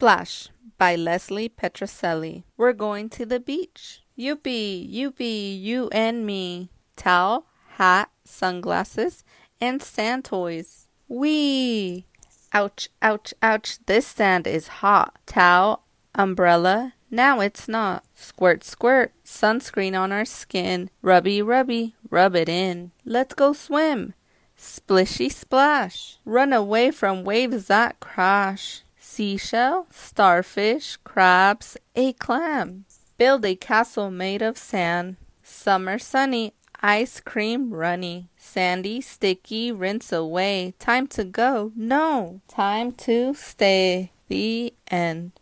Splash by Leslie Patricelli. We're going to the beach. Youpie, youpie, you and me. Towel, hat, sunglasses, and sand toys. Wee! Ouch, ouch, ouch, this sand is hot. Towel, umbrella, now it's not. Squirt, squirt, sunscreen on our skin. Rubby, rubby, rub it in. Let's go swim. Splishy splash. Run away from waves that crash. Seashell, starfish, crabs, a clam. Build a castle made of sand. Summer sunny, ice cream runny. Sandy, sticky, rinse away. Time to go. No. Time to stay. The end.